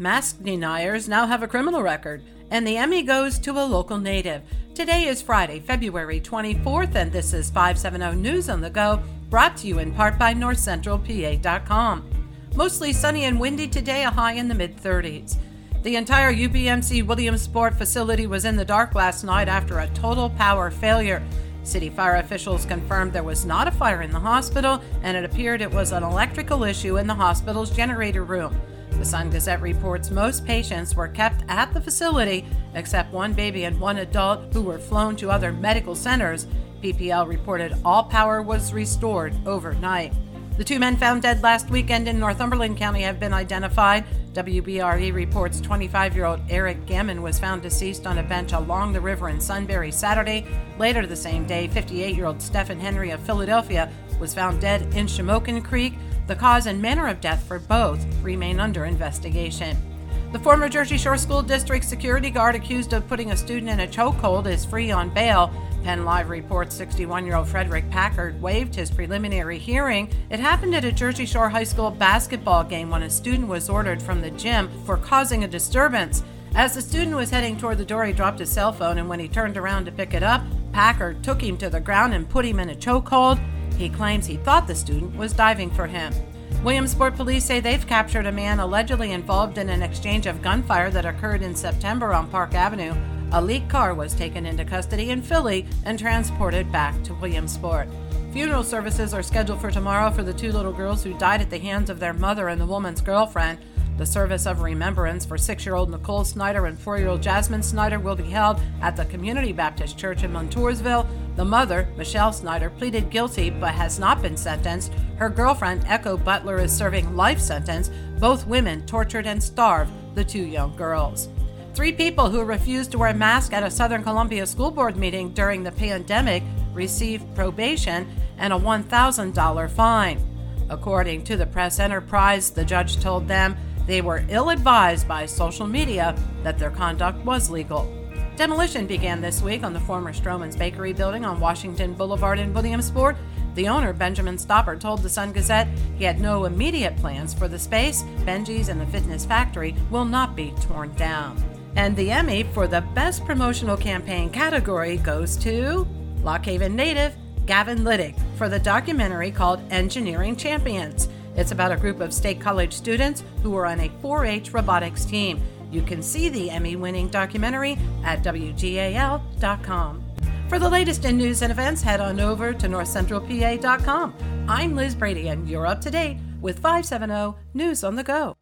Mask deniers now have a criminal record, and the Emmy goes to a local native. Today is Friday, February 24th, and this is 570 News on the Go, brought to you in part by NorthCentralPA.com. Mostly sunny and windy today, a high in the mid 30s. The entire UPMC Williamsport facility was in the dark last night after a total power failure. City fire officials confirmed there was not a fire in the hospital, and it appeared it was an electrical issue in the hospital's generator room. The Sun Gazette reports most patients were kept at the facility, except one baby and one adult who were flown to other medical centers. PPL reported all power was restored overnight. The two men found dead last weekend in Northumberland County have been identified. WBRE reports 25 year old Eric Gammon was found deceased on a bench along the river in Sunbury Saturday. Later the same day, 58 year old Stephen Henry of Philadelphia was found dead in Shamokin Creek. The cause and manner of death for both remain under investigation. The former Jersey Shore School District security guard accused of putting a student in a chokehold is free on bail. Penn Live reports 61 year old Frederick Packard waived his preliminary hearing. It happened at a Jersey Shore High School basketball game when a student was ordered from the gym for causing a disturbance. As the student was heading toward the door, he dropped his cell phone, and when he turned around to pick it up, Packard took him to the ground and put him in a chokehold. He claims he thought the student was diving for him. Williamsport police say they've captured a man allegedly involved in an exchange of gunfire that occurred in September on Park Avenue. A leaked car was taken into custody in Philly and transported back to Williamsport. Funeral services are scheduled for tomorrow for the two little girls who died at the hands of their mother and the woman's girlfriend. The service of remembrance for six year old Nicole Snyder and four year old Jasmine Snyder will be held at the Community Baptist Church in Montoursville. The mother, Michelle Snyder, pleaded guilty but has not been sentenced. Her girlfriend, Echo Butler, is serving life sentence. Both women tortured and starved the two young girls. Three people who refused to wear masks at a Southern Columbia school board meeting during the pandemic received probation and a $1,000 fine. According to the press enterprise, the judge told them they were ill advised by social media that their conduct was legal. Demolition began this week on the former Stroehmann's Bakery building on Washington Boulevard in Williamsport. The owner, Benjamin Stopper, told the Sun Gazette he had no immediate plans for the space. Benji's and the fitness factory will not be torn down. And the Emmy for the Best Promotional Campaign category goes to Lock Haven native Gavin Liddick for the documentary called Engineering Champions. It's about a group of state college students who are on a 4 H robotics team. You can see the Emmy winning documentary at WGAL.com. For the latest in news and events, head on over to NorthCentralPA.com. I'm Liz Brady, and you're up to date with 570 News on the Go.